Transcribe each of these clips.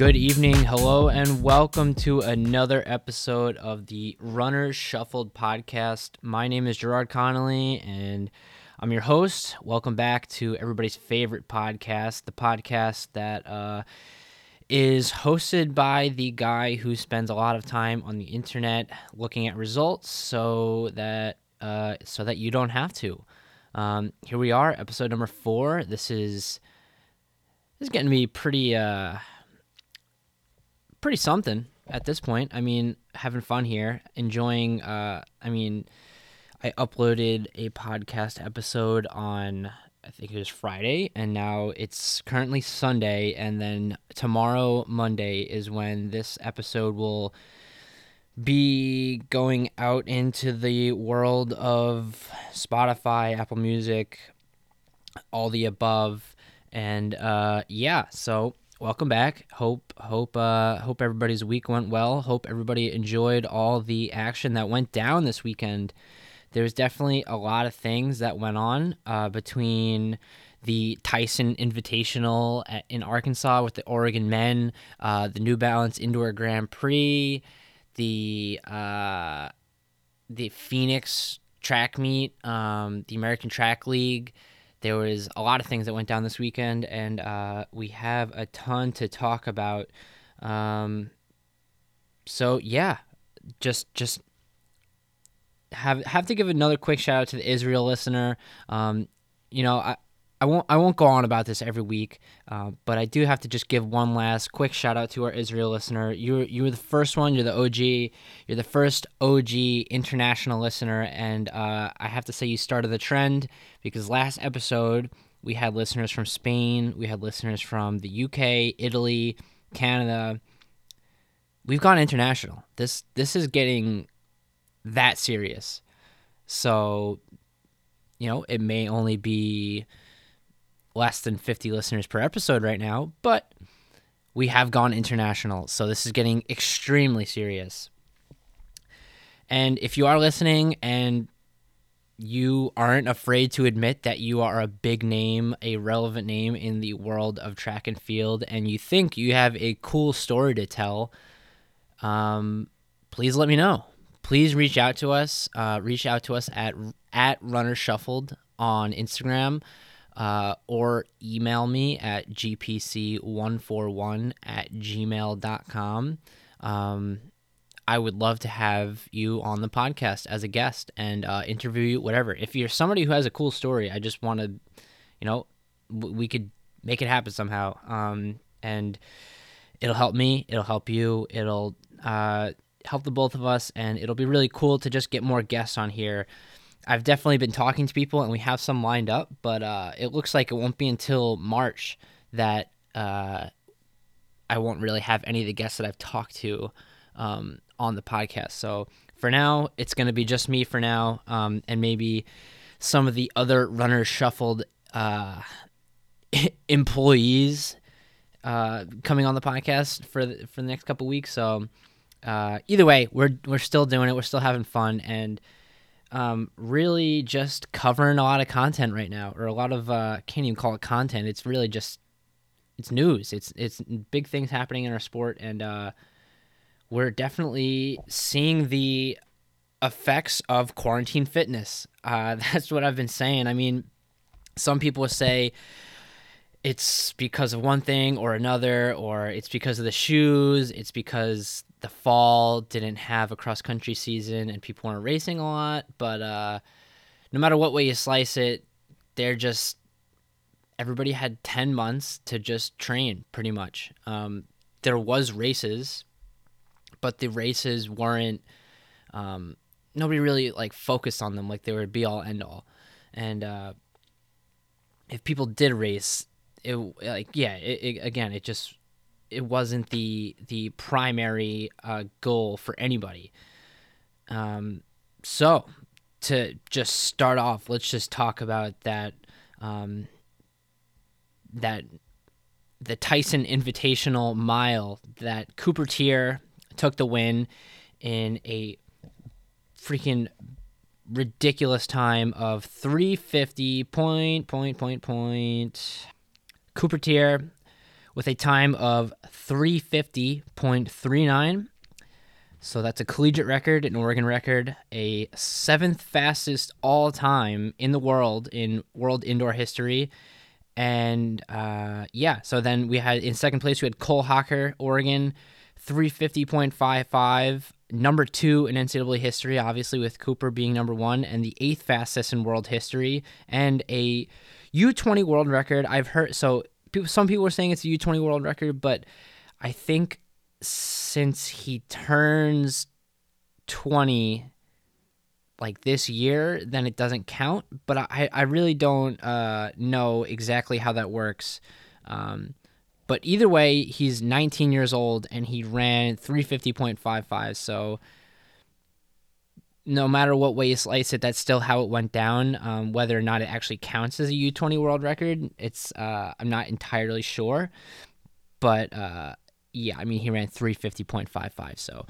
Good evening, hello, and welcome to another episode of the Runners Shuffled podcast. My name is Gerard Connolly, and I'm your host. Welcome back to everybody's favorite podcast, the podcast that uh, is hosted by the guy who spends a lot of time on the internet looking at results, so that uh, so that you don't have to. Um, here we are, episode number four. This is this is getting to be pretty uh, pretty something at this point. I mean, having fun here, enjoying. Uh, I mean, I uploaded a podcast episode on I think it was Friday, and now it's currently Sunday, and then tomorrow Monday is when this episode will be going out into the world of Spotify, Apple Music, all the above, and uh, yeah. So welcome back. Hope hope uh, hope everybody's week went well. Hope everybody enjoyed all the action that went down this weekend. There's definitely a lot of things that went on uh, between the Tyson Invitational at, in Arkansas with the Oregon men, uh, the New Balance Indoor Grand Prix, the uh, the Phoenix track meet, um, the American Track League. There was a lot of things that went down this weekend, and uh, we have a ton to talk about. Um, so yeah, just just have have to give another quick shout out to the Israel listener. Um, you know, I, I won't I won't go on about this every week, uh, but I do have to just give one last quick shout out to our Israel listener. You you were the first one. You're the OG. You're the first OG international listener, and uh, I have to say you started the trend because last episode we had listeners from Spain, we had listeners from the UK, Italy, Canada. We've gone international. This this is getting that serious. So, you know, it may only be less than 50 listeners per episode right now, but we have gone international. So this is getting extremely serious. And if you are listening and you aren't afraid to admit that you are a big name, a relevant name in the world of track and field, and you think you have a cool story to tell, um, please let me know please reach out to us. Uh, reach out to us at at Runner Shuffled on Instagram, uh, or email me at gpc141 at gmail.com. Um, I would love to have you on the podcast as a guest and uh, interview you, whatever. If you're somebody who has a cool story, I just want to, you know, we could make it happen somehow. Um, and it'll help me. It'll help you. It'll uh, help the both of us, and it'll be really cool to just get more guests on here. I've definitely been talking to people, and we have some lined up, but uh, it looks like it won't be until March that uh, I won't really have any of the guests that I've talked to um, on the podcast. So for now, it's going to be just me for now, um, and maybe some of the other runners shuffled uh, employees uh, coming on the podcast for the, for the next couple weeks. So uh, either way, we're we're still doing it. We're still having fun and um, really just covering a lot of content right now, or a lot of uh, can't even call it content. It's really just it's news. It's it's big things happening in our sport, and uh, we're definitely seeing the effects of quarantine fitness. Uh, that's what I've been saying. I mean, some people say it's because of one thing or another, or it's because of the shoes, it's because the fall didn't have a cross country season and people weren't racing a lot. But uh, no matter what way you slice it, they're just everybody had 10 months to just train pretty much. Um, there was races, but the races weren't, um, nobody really like focused on them like they were be all end all. And uh, if people did race, it like yeah, it, it, again, it just it wasn't the the primary uh, goal for anybody. Um, so to just start off, let's just talk about that um, that the Tyson Invitational Mile that Cooper Teare took the win in a freaking ridiculous time of 350 point point point point Cooper Teare with a time of 350.39. So that's a collegiate record, an Oregon record, a seventh fastest all time in the world in world indoor history. And uh, yeah, so then we had in second place, we had Cole Hocker, Oregon, 350.55. Number two in NCAA history, obviously, with Cooper being number one, and the eighth fastest in world history, and a U20 world record. I've heard, so some people are saying it's a U20 world record, but I think since he turns 20 like this year, then it doesn't count. But I, I really don't uh, know exactly how that works. Um, but either way, he's 19 years old and he ran 350.55. So no matter what way you slice it, that's still how it went down. Um, whether or not it actually counts as a U20 world record, it's uh, I'm not entirely sure. But uh, yeah, I mean, he ran 350.55. So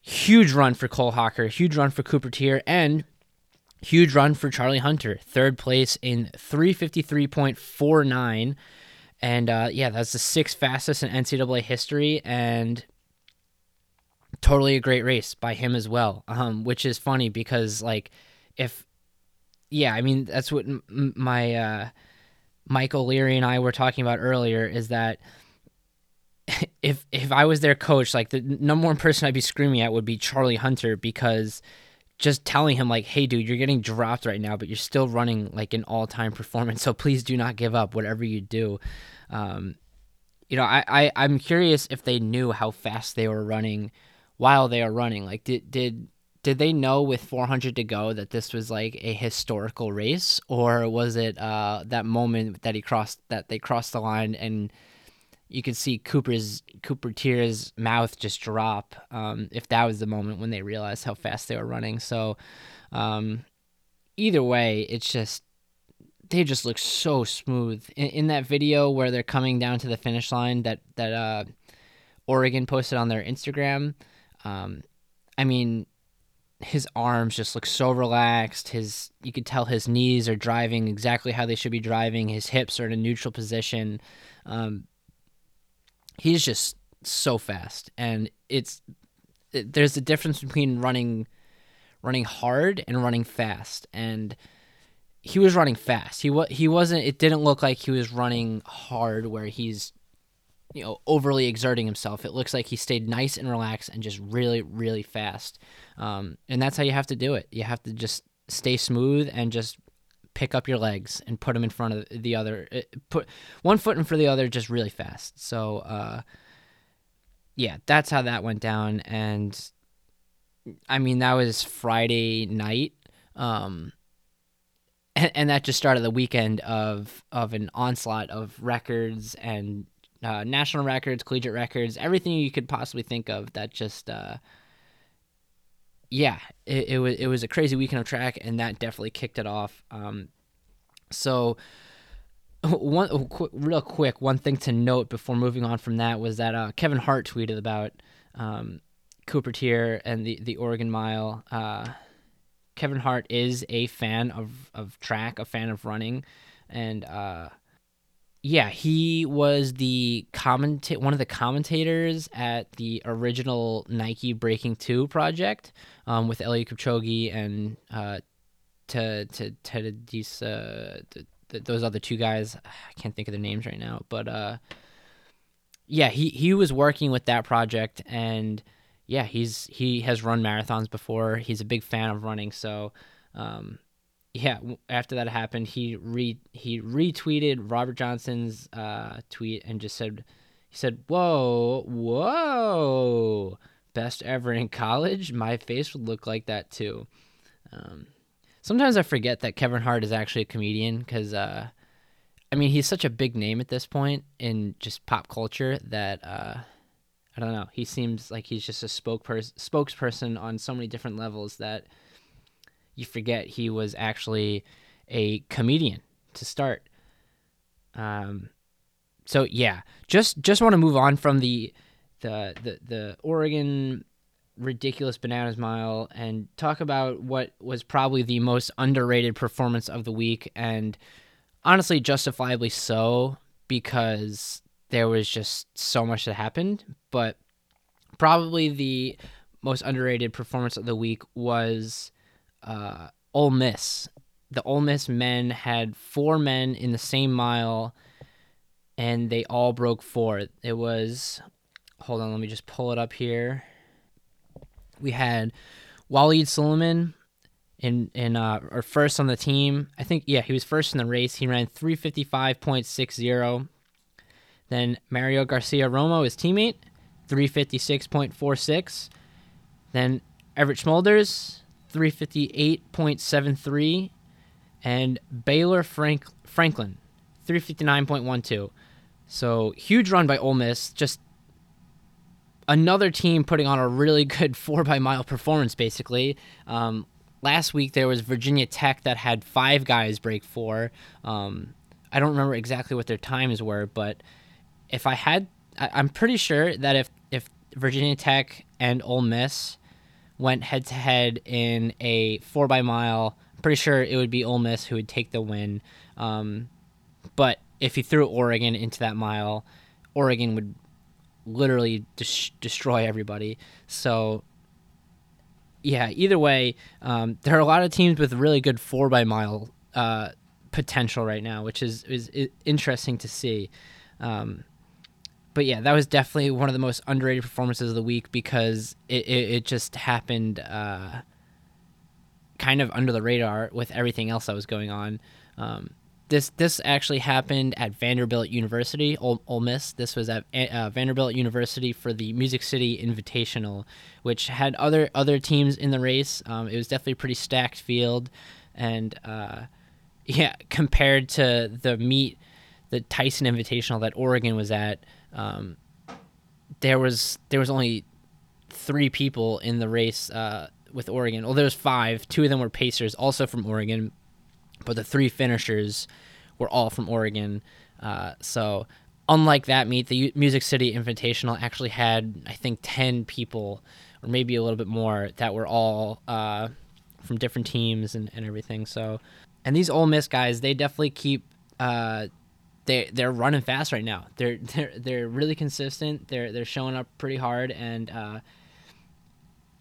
huge run for Cole Hocker, huge run for Cooper Teare, and huge run for Charlie Hunter. Third place in 353.49. And uh, yeah, that's the sixth fastest in NCAA history. And totally a great race by him as well. Um, which is funny because, like, if, yeah, I mean, that's what m- my, uh, Mike O'Leary and I were talking about earlier is that if if I was their coach, like the number one person I'd be screaming at would be Charlie Hunter because just telling him like, "Hey, dude, you're getting dropped right now, but you're still running like an all-time performance. So please do not give up, whatever you do." Um, you know, I, I I'm curious if they knew how fast they were running while they are running. Like, did did did they know with 400 to go that this was like a historical race, or was it uh, that moment that he crossed that they crossed the line and you could see Cooper's Cooper Teare's mouth just drop um, if that was the moment when they realized how fast they were running. So um, either way, it's just they just look so smooth in, in, that video where they're coming down to the finish line that that uh, Oregon posted on their Instagram. Um, I mean, his arms just look so relaxed. His you could tell his knees are driving exactly how they should be driving. His hips are in a neutral position. Um, he's just so fast, and it's it, there's a difference between running running hard and running fast, and he was running fast. He was he wasn't. It didn't look like he was running hard, where he's you know overly exerting himself. It looks like he stayed nice and relaxed and just really really fast. Um, and that's how you have to do it. You have to just stay smooth and just pick up your legs and put them in front of the other uh, put one foot in front of the other just really fast so uh, yeah that's how that went down and i mean that was friday night um, and that just started the weekend of of an onslaught of records and uh, national records collegiate records everything you could possibly think of that just uh, yeah, it, it, was it was a crazy weekend of track, and that definitely kicked it off. Um, so one real quick one thing to note before moving on from that was that uh, Kevin Hart tweeted about um, Cooper Teare and the the Oregon Mile. Uh, Kevin Hart is a fan of of track, a fan of running, and uh, yeah, he was the commenta- one of the commentators at the original Nike Breaking Two project um, with Eliud Kipchoge and uh, to to Tadisa, those other two guys. I can't think of their names right now, but uh, yeah, he he was working with that project, and yeah, he's he has run marathons before. He's a big fan of running, so. Um, yeah, after that happened, he re he retweeted Robert Johnson's uh, tweet and just said, he said, "Whoa, whoa, best ever in college. My face would look like that too." Um, sometimes I forget that Kevin Hart is actually a comedian because, uh, I mean, he's such a big name at this point in just pop culture that uh, I don't know. He seems like he's just a spokesperson spokesperson on so many different levels that you forget he was actually a comedian to start. Um, so yeah, just just want to move on from the the the the Oregon ridiculous bananas mile and talk about what was probably the most underrated performance of the week and honestly justifiably so because there was just so much that happened. But probably the most underrated performance of the week was uh, Ole Miss. The Ole Miss men had four men in the same mile, and they all broke four. It was, hold on, let me just pull it up here. We had Waleed Suliman in in uh, or first on the team. I think yeah, he was first in the race. He ran 355.60. Then Mario Garcia Romo, his teammate, 356.46. Then Everett Schmolders, 358.73. And Baylor Frank Franklin, 359.12. So huge run by Ole Miss. Just another team putting on a really good four by mile performance, basically. Um, last week there was Virginia Tech that had five guys break four. Um, I don't remember exactly what their times were, but if I had, I, am pretty sure that if if Virginia Tech and Ole Miss went head to head in a four by mile, I'm pretty sure it would be Ole Miss who would take the win. Um, but if you threw Oregon into that mile, Oregon would literally des- destroy everybody. So yeah, either way, um, there are a lot of teams with really good four by mile uh, potential right now, which is, is, is interesting to see. Um, but yeah, that was definitely one of the most underrated performances of the week because it, it, it just happened uh, kind of under the radar with everything else that was going on. Um, this this actually happened at Vanderbilt University, Ole, Ole Miss. This was at uh, Vanderbilt University for the Music City Invitational, which had other other teams in the race. Um, it was definitely a pretty stacked field, and uh, yeah, compared to the meet, the Tyson Invitational that Oregon was at, um, there was there was only three people in the race uh, with Oregon. Well, there was five. Two of them were Pacers, also from Oregon but the three finishers were all from Oregon. Uh, so unlike that meet, the Music City Invitational actually had I think ten people, or maybe a little bit more, that were all uh, from different teams and, and everything. So, and these Ole Miss guys, they definitely keep. Uh, they they're running fast right now. They're they're they're really consistent. They're they're showing up pretty hard, and uh,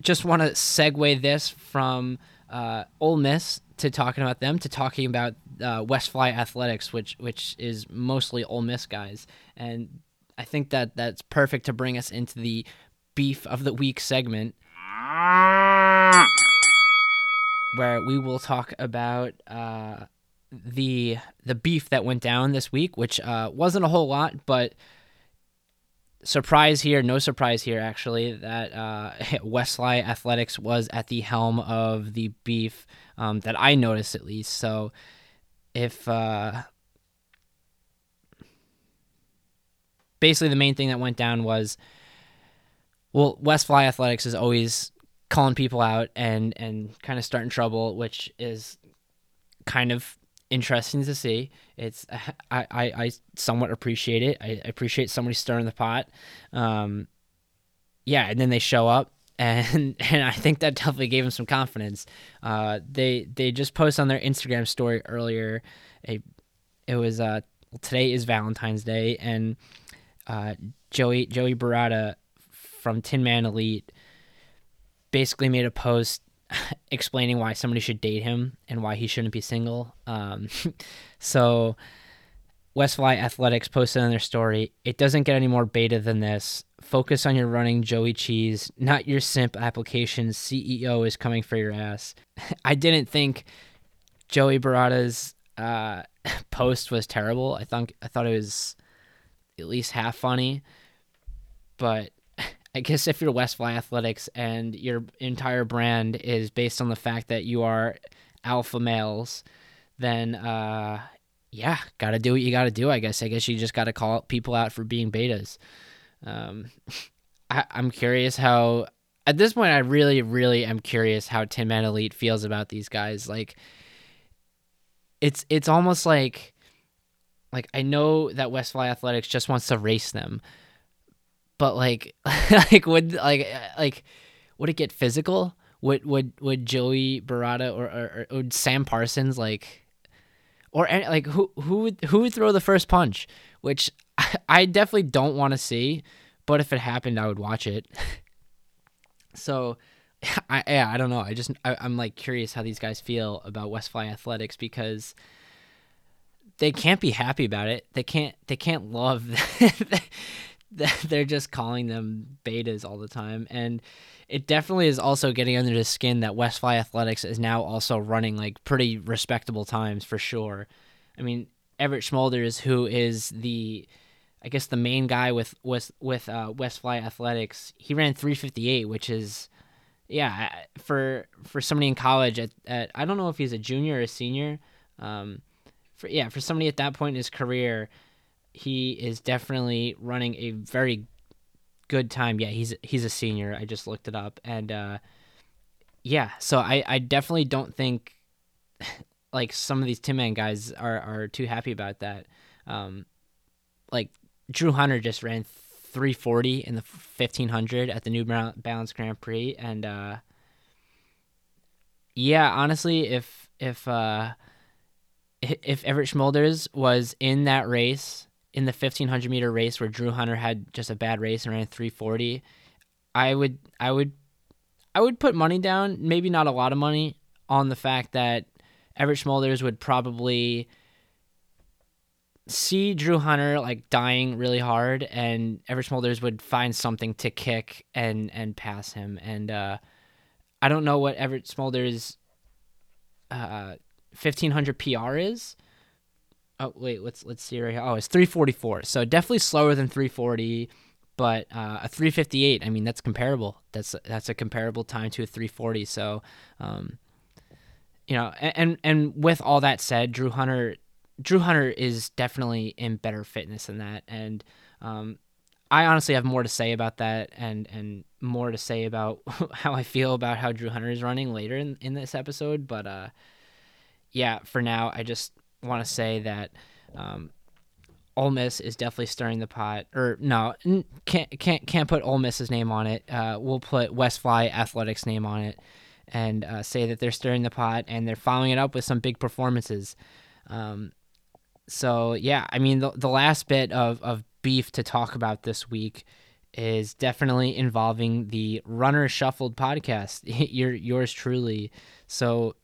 just want to segue this from uh, Ole Miss to talking about them to talking about uh, West Fly Athletics, which which is mostly Ole Miss guys, and I think that that's perfect to bring us into the beef of the week segment, where we will talk about uh, the the beef that went down this week, which uh, wasn't a whole lot, but surprise here, no surprise here, actually, that uh, Westfly Athletics was at the helm of the beef um, that I noticed at least. So if uh, basically the main thing that went down was well, Westfly Athletics is always calling people out and and kind of starting trouble, which is kind of interesting to see. It's I, I, I somewhat appreciate it. I appreciate somebody stirring the pot. Um, yeah, and then they show up, and and I think that definitely gave them some confidence. Uh, they they just posted on their Instagram story earlier. A, it was uh today is Valentine's Day, and uh, Joey Joey Barata from Tin Man Elite basically made a post explaining why somebody should date him and why he shouldn't be single. Um, so Westfly Athletics posted on their story, it doesn't get any more beta than this. Focus on your running Joey Cheese, not your simp applications. CEO is coming for your ass. I didn't think Joey Barata's uh, post was terrible. I thought I thought it was at least half funny, but I guess if you're Westfly Athletics and your entire brand is based on the fact that you are alpha males, then uh, yeah, gotta do what you gotta do. I guess. I guess you just gotta call people out for being betas. Um, I, I'm curious how. At this point, I really, really am curious how Tin Man Elite feels about these guys. Like, it's it's almost like, like I know that Westfly Athletics just wants to race them, but like like would like like would it get physical? Would would would Joey Barata or, or, or would Sam Parsons like or any, like who who would who would throw the first punch? Which I definitely don't want to see, but if it happened, I would watch it. so, I yeah, I don't know. I just I, am like curious how these guys feel about West Fly Athletics because they can't be happy about it. They can't they can't love they're just calling them betas all the time and it definitely is also getting under the skin that West Fly Athletics is now also running like pretty respectable times for sure. I mean, Everett Schmolders, who is the I guess the main guy with with with uh, West Fly Athletics, he ran 358, which is yeah for for somebody in college at, at I don't know if he's a junior or a senior. Um, for yeah for somebody at that point in his career, he is definitely running a very good time. Yeah, he's he's a senior. I just looked it up, and uh, yeah, so I I definitely don't think like some of these Tinman guys are are too happy about that. Um, like Drew Hunter just ran 340 in the 1500 at the New Balance Grand Prix, and uh, yeah, honestly, if if uh, if Everett Schmolders was in that race in the 1500 meter race where Drew Hunter had just a bad race and ran 340, I would I would I would put money down, maybe not a lot of money, on the fact that Everett Smolders would probably see Drew Hunter like dying really hard, and Everett Smolders would find something to kick and and pass him. And uh, I don't know what Everett Smolders uh, 1500 PR is. Oh wait, let's let's see right here. Oh, it's 344. So definitely slower than 340, but uh, a 358. I mean, that's comparable. That's that's a comparable time to a 340. So. Um, you know, and and with all that said, Drew Hunter, Drew Hunter is definitely in better fitness than that, and um, I honestly have more to say about that, and and more to say about how I feel about how Drew Hunter is running later in in this episode. But uh, yeah, for now, I just want to say that. Um, Ole Miss is definitely stirring the pot. Or no, can't can't can't put Ole Miss's name on it. Uh, we'll put West Fly Athletics name on it and uh, say that they're stirring the pot and they're following it up with some big performances. Um, so yeah, I mean the the last bit of of beef to talk about this week is definitely involving the Runner Shuffled podcast. Your yours truly. So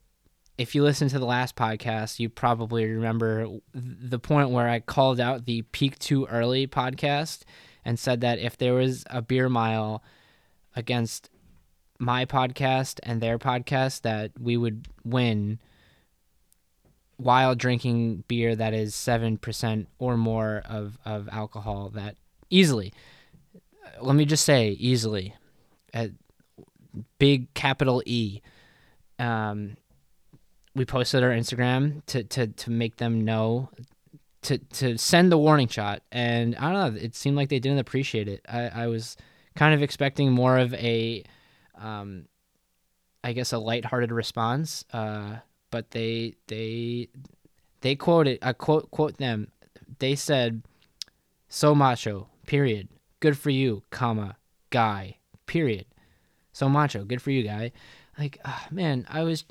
if you listen to the last podcast, you probably remember the point where I called out the Peak Too Early podcast and said that if there was a beer mile against my podcast and their podcast that we would win while drinking beer that is 7% or more of, of alcohol that easily. Let me just say easily at big capital E. Um, we posted our Instagram to, to, to make them know to, to send the warning shot and I don't know it seemed like they didn't appreciate it I, I was kind of expecting more of a um, I guess a lighthearted response. Uh, but they they they quoted I quote quote them. They said, "So macho." Period. Good for you, comma guy. Period. So macho. Good for you, guy. Like, oh, man, I was.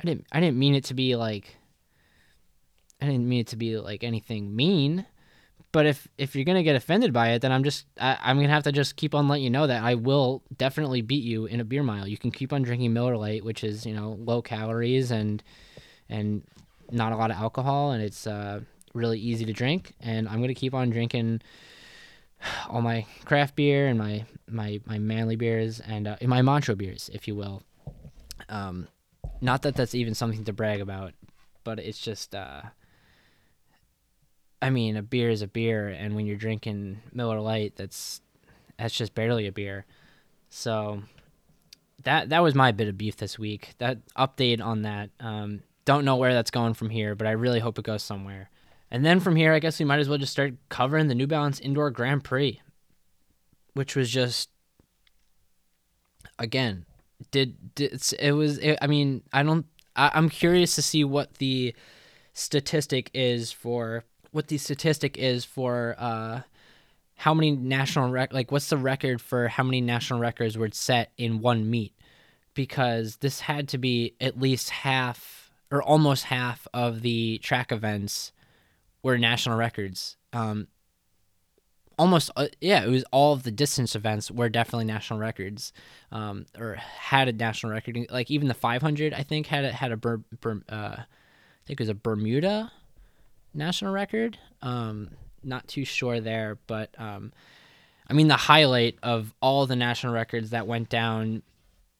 I didn't. I didn't mean it to be like. I didn't mean it to be like anything mean. But if if you're gonna get offended by it, then I'm just I, I'm gonna have to just keep on letting you know that I will definitely beat you in a beer mile. You can keep on drinking Miller Lite, which is you know low calories and and not a lot of alcohol, and it's uh, really easy to drink. And I'm gonna keep on drinking all my craft beer and my my my manly beers and uh, my Montreux beers, if you will. Um, not that that's even something to brag about, but it's just uh, I mean, a beer is a beer, and when you're drinking Miller Lite, that's that's just barely a beer. So that that was my bit of beef this week. That update on that. Um, don't know where that's going from here, but I really hope it goes somewhere. And then from here, I guess we might as well just start covering the New Balance Indoor Grand Prix, which was just again did, did it was it, I mean I don't I, I'm curious to see what the statistic is for what the statistic is for uh, how many national rec- like what's the record for how many national records were set in one meet? Because this had to be at least half or almost half of the track events were national records. Um, almost uh, yeah, it was all of the distance events were definitely national records, um, or had a national record. Like even the 500, I think had a, had a Ber, Ber, uh, I think it was a Bermuda national record. Um, not too sure there, but um, I mean the highlight of all the national records that went down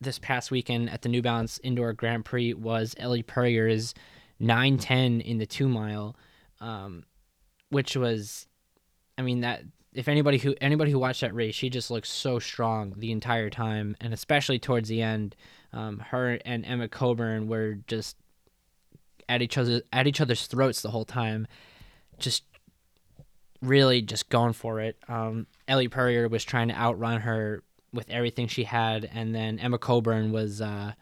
this past weekend at the New Balance Indoor Grand Prix was Ellie Purrier's 910 in the two mile, um, which was, I mean that if anybody who anybody who watched that race, she just looked so strong the entire time, and especially towards the end, um, her and Emma Coburn were just at each other at each other's throats the whole time, just really just going for it. Um, Ellie Purrier was trying to outrun her with everything she had, and then Emma Coburn was. Uh,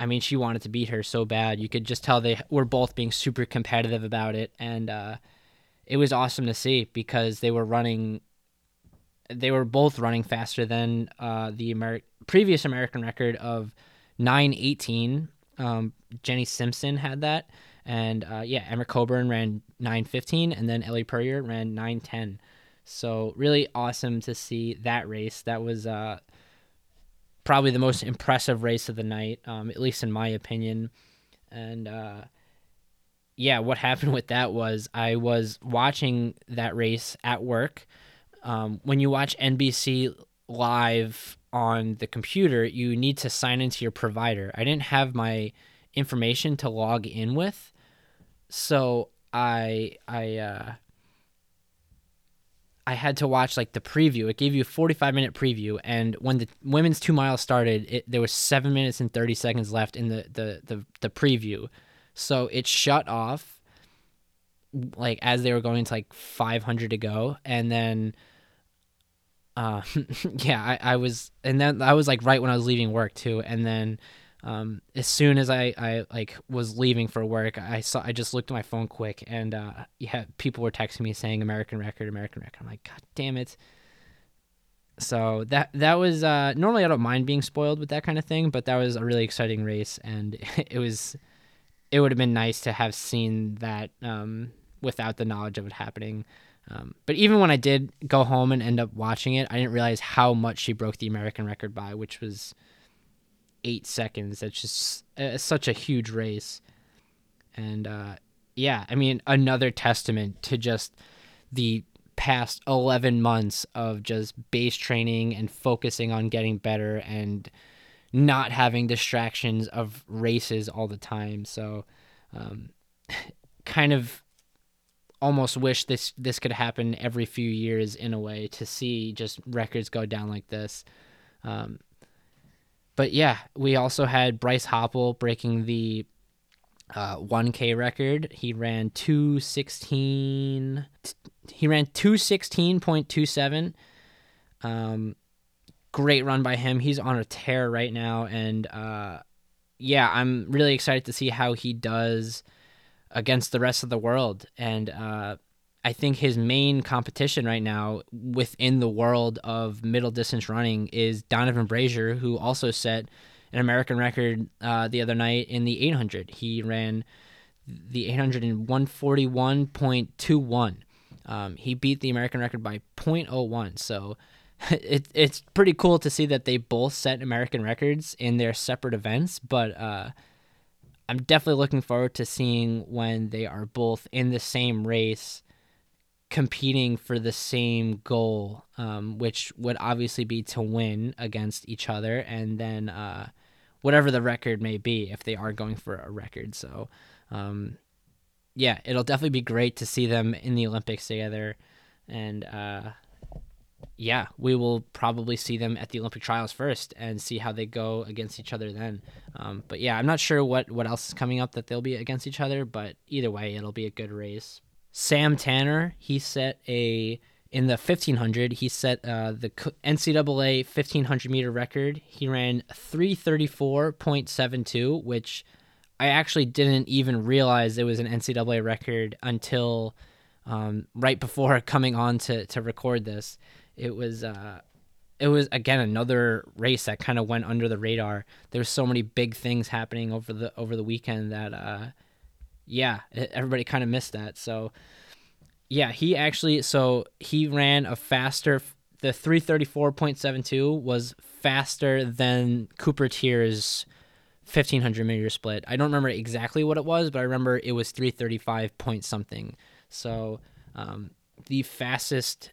I mean, she wanted to beat her so bad. You could just tell they were both being super competitive about it, and uh, it was awesome to see because they were running. They were both running faster than uh, the Amer- previous American record of nine eighteen. Um, Jenny Simpson had that, and uh, yeah, Emma Coburn ran nine fifteen, and then Ellie Purrier ran nine ten. So really awesome to see that race. That was uh, probably the most impressive race of the night, um, at least in my opinion. And uh, yeah, what happened with that was I was watching that race at work. Um, when you watch NBC live on the computer, you need to sign into your provider. I didn't have my information to log in with, so I I uh, I had to watch like the preview. It gave you a 45 minute preview, and when the women's two miles started, it, there was seven minutes and 30 seconds left in the, the, the, the preview. So it shut off like as they were going to like 500 to go. And then, uh, yeah, I, I was, and then I was like right when I was leaving work too. And then um, as soon as I, I like was leaving for work, I saw I just looked at my phone quick, and uh, yeah, people were texting me saying American record, American record. I'm like, God damn it! So that that was uh, normally I don't mind being spoiled with that kind of thing, but that was a really exciting race, and it was it would have been nice to have seen that um, without the knowledge of it happening. Um, but even when I did go home and end up watching it, I didn't realize how much she broke the American record by, which was eight seconds. That's just uh, such a huge race. And uh, yeah, I mean, another testament to just the past 11 months of just base training and focusing on getting better and not having distractions of races all the time. So, um, kind of almost wish this this could happen every few years in a way to see just records go down like this. Um, but yeah, we also had Bryce Hoppel breaking the uh, 1K record. He ran 216. He ran 216.27. Um, great run by him. He's on a tear right now, and uh, yeah, I'm really excited to see how he does against the rest of the world. And uh, I think his main competition right now within the world of middle distance running is Donavan Brazier, who also set an American record uh, the other night in the 800. He ran the 800 in 141.21. Um, he beat the American record by 0.01. So it, it's pretty cool to see that they both set American records in their separate events, but uh, I'm definitely looking forward to seeing when they are both in the same race competing for the same goal, um, which would obviously be to win against each other, and then uh, whatever the record may be, if they are going for a record. So, um, yeah, it'll definitely be great to see them in the Olympics together, and uh, yeah, we will probably see them at the Olympic trials first and see how they go against each other then. Um, but yeah, I'm not sure what what else is coming up that they'll be against each other, but either way, it'll be a good race. Sam Tanner, he set a in the 1500. He set uh, the NCAA 1500 meter record. He ran 334.72, which I actually didn't even realize it was an NCAA record until um, right before coming on to to record this. It was. Uh, it was again another race that kind of went under the radar. There's so many big things happening over the over the weekend that uh, yeah, everybody kind of missed that. So Yeah, he actually so he ran a faster the 334.72 was faster than Cooper Teare's 1500 meter split. I don't remember exactly what it was, but I remember it was 335 point something. So um, the fastest,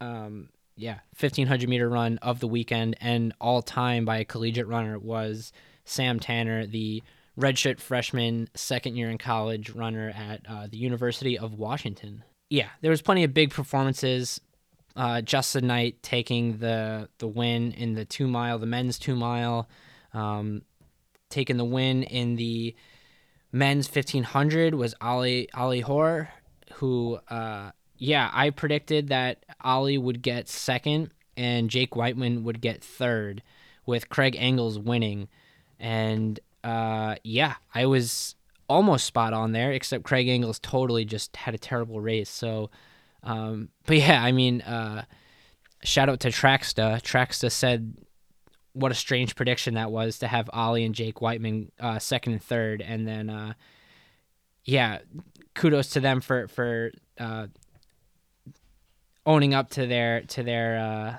um, yeah, 1500 meter run of the weekend and all time by a collegiate runner was Sam Tanner, the redshirt freshman, second year in college runner at uh, the University of Washington. Yeah, there was plenty of big performances. Uh, Justin Knight taking the the win in the two mile, the men's two mile, um, taking the win in the men's fifteen hundred was Ollie Ollie Hoare, who uh, yeah I predicted that Ollie would get second and Jake Wightman would get third, with Craig Engels winning, and uh, yeah I was almost spot on there, except Craig Engels totally just had a terrible race. So um, but yeah, I mean, uh, shout out to Tracksta. Tracksta said what a strange prediction that was to have Ollie and Jake Wightman uh, second and third, and then uh, yeah, kudos to them for for uh, owning up to their to their uh,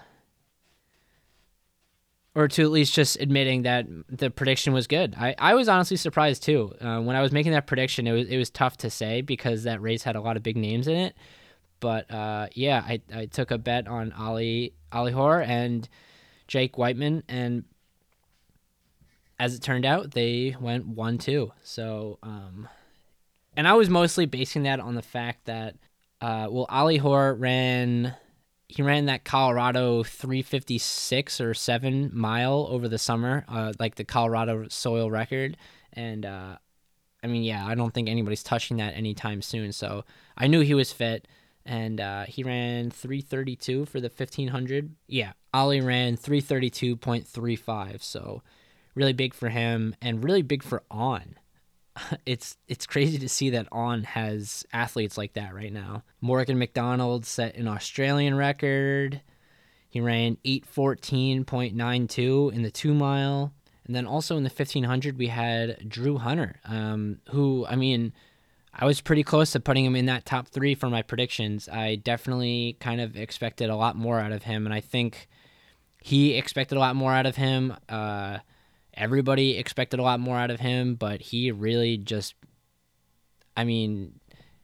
or to at least just admitting that the prediction was good. I, I was honestly surprised too. Uh, when I was making that prediction, it was it was tough to say because that race had a lot of big names in it. But uh, yeah, I, I took a bet on Ollie Ollie Hoare and Jake Wightman, and as it turned out, they went one two. So, um, and I was mostly basing that on the fact that, uh, well, Ollie Hoare ran he ran that Colorado 356 or 7 mile over the summer, uh, like the Colorado soil record. And, uh, I mean, yeah, I don't think anybody's touching that anytime soon. So I knew he was fit and uh, he ran 332 for the 1500. Yeah, Ollie ran 332.35, so really big for him and really big for On. It's it's crazy to see that On has athletes like that right now. Morgan McDonald set an Australian record. He ran 814.92 in the 2 mile. And then also in the 1500 we had Drew Hunter, um, who I mean I was pretty close to putting him in that top three for my predictions. I definitely kind of expected a lot more out of him, and I think he expected a lot more out of him. Uh, everybody expected a lot more out of him, but he really just, I mean,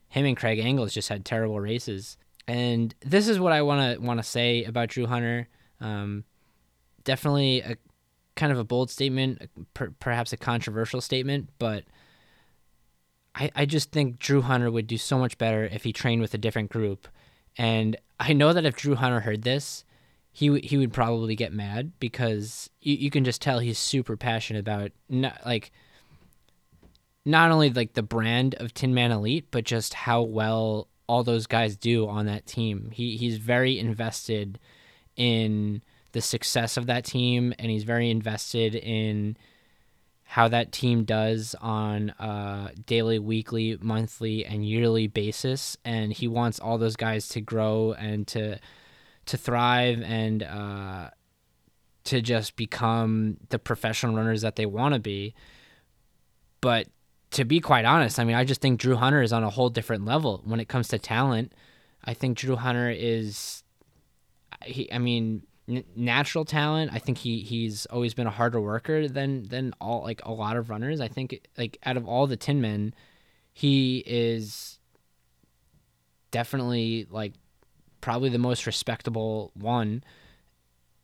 him and Craig Engels just had terrible races. And this is what I want to want to say about Drew Hunter. Um, definitely a kind of a bold statement, per, perhaps a controversial statement, but I, I just think Drew Hunter would do so much better if he trained with a different group. And I know that if Drew Hunter heard this, he he would probably get mad because you, you can just tell he's super passionate about not like not only like the brand of Tin Man Elite, but just how well all those guys do on that team. He he's very invested in the success of that team and he's very invested in how that team does on a daily, weekly, monthly, and yearly basis, and he wants all those guys to grow and to to thrive and uh, to just become the professional runners that they want to be. But to be quite honest, I mean, I just think Drew Hunter is on a whole different level when it comes to talent. I think Drew Hunter is, he, I mean, n- natural talent. I think he he's always been a harder worker than than all like a lot of runners. I think like out of all the Tin Men, he is definitely like probably the most respectable one.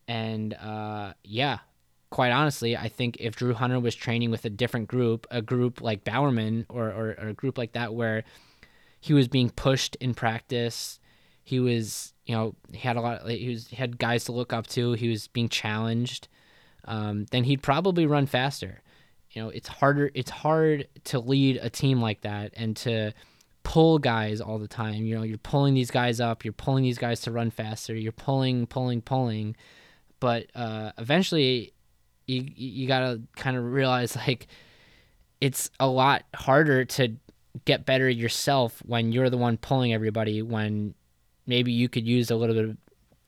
And uh, yeah, quite honestly, I think if Drew Hunter was training with a different group, a group like Bowerman or, or, or a group like that where he was being pushed in practice, he was you know he had a lot he was he had guys to look up to he was being challenged um, then he'd probably run faster you know it's harder it's hard to lead a team like that and to pull guys all the time you know you're pulling these guys up you're pulling these guys to run faster you're pulling pulling pulling but uh, eventually you you gotta kind of realize like it's a lot harder to get better yourself when you're the one pulling everybody when maybe you could use a little bit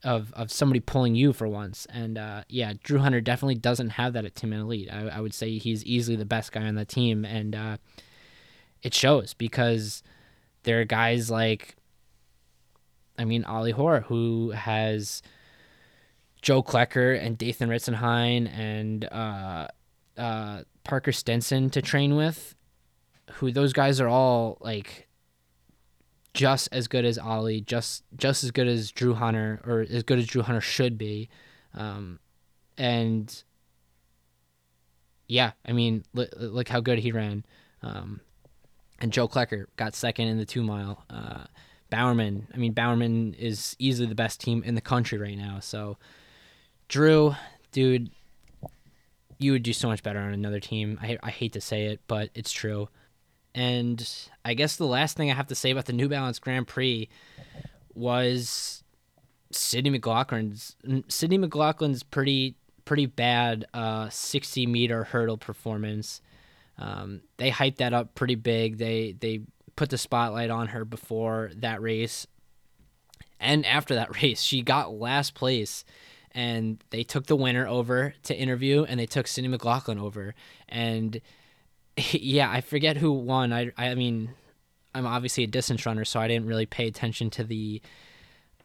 of, of somebody pulling you for once. And uh, yeah, Drew Hunter definitely doesn't have that at Tin Man Elite. I, I would say he's easily the best guy on the team. And uh, it shows because there are guys like I mean, Ollie Hoare, who has Joe Klecker and Dathan Ritzenhein and uh, uh, Parker Stinson to train with, who those guys are all like just as good as Ollie, just just as good as Drew Hunter, or as good as Drew Hunter should be. Um, and yeah, I mean, look, look how good he ran. Um, and Joe Klecker got second in the two mile. Uh, Bowerman, I mean, Bowerman is easily the best team in the country right now. So, Drew, dude, you would do so much better on another team. I, I hate to say it, but it's true. And I guess the last thing I have to say about the New Balance Grand Prix was Sydney McLaughlin's Sydney McLaughlin's pretty pretty bad uh, 60 meter hurdle performance. Um, they hyped that up pretty big. They they put the spotlight on her before that race, and after that race, she got last place. And they took the winner over to interview, and they took Sydney McLaughlin over. And yeah, I forget who won. I I mean, I'm obviously a distance runner, so I didn't really pay attention to the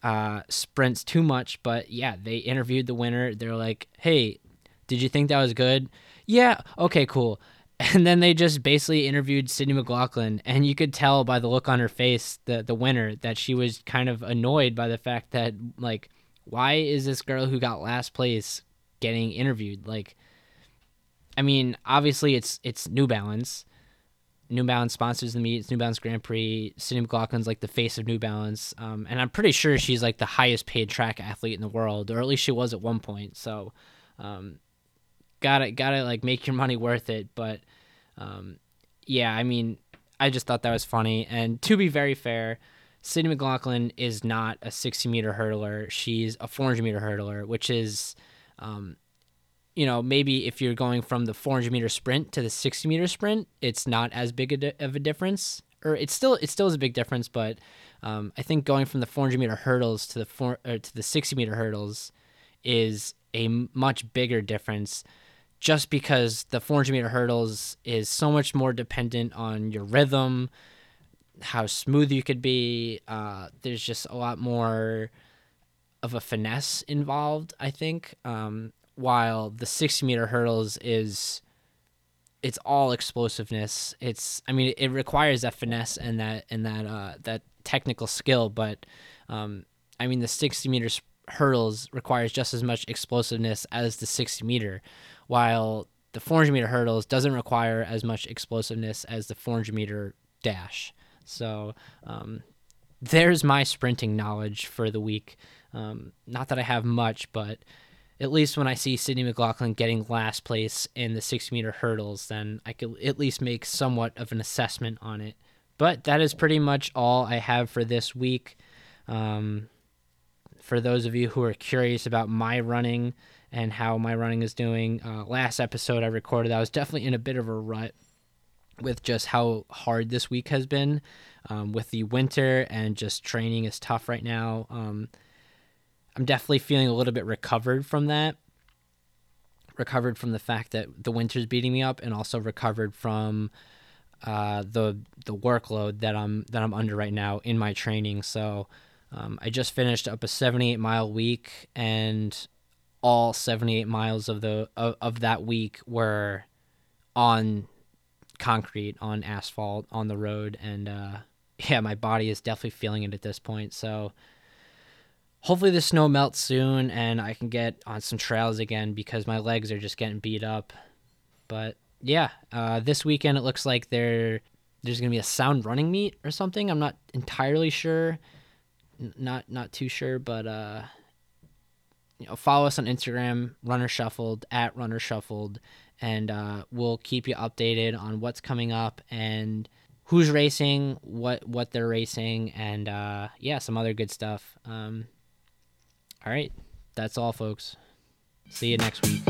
uh, sprints too much, but yeah, they interviewed the winner. They're like, "Hey, did you think that was good?" Yeah. Okay. Cool. And then they just basically interviewed Sydney McLaughlin, and you could tell by the look on her face, the the winner, that she was kind of annoyed by the fact that like, why is this girl who got last place getting interviewed? Like, I mean, obviously it's it's New Balance, New Balance sponsors the meet. It's New Balance Grand Prix. Sydney McLaughlin's like the face of New Balance, um, and I'm pretty sure she's like the highest paid track athlete in the world, or at least she was at one point. So, um, gotta gotta like make your money worth it. But um, yeah, I mean, I just thought that was funny. And to be very fair, Sydney McLaughlin is not a 60 meter hurdler. She's a 400 meter hurdler, which is um, you know, maybe if you're going from the 400 meter sprint to the 60 meter sprint, it's not as big of a difference, or it's still it still is a big difference. But um, I think going from the 400 meter hurdles to the four to the 60 meter hurdles is a much bigger difference, just because the 400 meter hurdles is so much more dependent on your rhythm, how smooth you could be. Uh, there's just a lot more of a finesse involved, I think. Um, while the 60 meter hurdles is it's all explosiveness. It's I mean it requires that finesse and that and that uh, that technical skill, but um, I mean the 60 meters hurdles requires just as much explosiveness as the 60 meter, while the 400 meter hurdles doesn't require as much explosiveness as the 400 meter dash. So um, there's my sprinting knowledge for the week. Um, not that I have much, but at least when I see Sydney McLaughlin getting last place in the 60 meter hurdles, then I could at least make somewhat of an assessment on it. But that is pretty much all I have for this week. Um, for those of you who are curious about my running and how my running is doing, uh, last episode I recorded, I was definitely in a bit of a rut with just how hard this week has been um, with the winter and just training is tough right now. Um, I'm definitely feeling a little bit recovered from that. Recovered from the fact that the winter's beating me up, and also recovered from uh, the the workload that I'm that I'm under right now in my training. So um, I just finished up a 78 mile week, and all 78 miles of the of, of that week were on concrete, on asphalt, on the road, and uh, yeah, my body is definitely feeling it at this point. So hopefully the snow melts soon and I can get on some trails again because my legs are just getting beat up. But yeah, uh, this weekend it looks like there there's gonna be a sound running meet or something. I'm not entirely sure, N- not not too sure, but uh, you know, follow us on Instagram, Runner Shuffled at Runner Shuffled, and uh, we'll keep you updated on what's coming up and who's racing, what what they're racing, and uh, yeah, some other good stuff. Um, all right. That's all, folks. See you next week.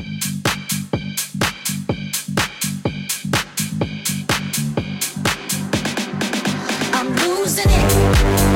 Losing it.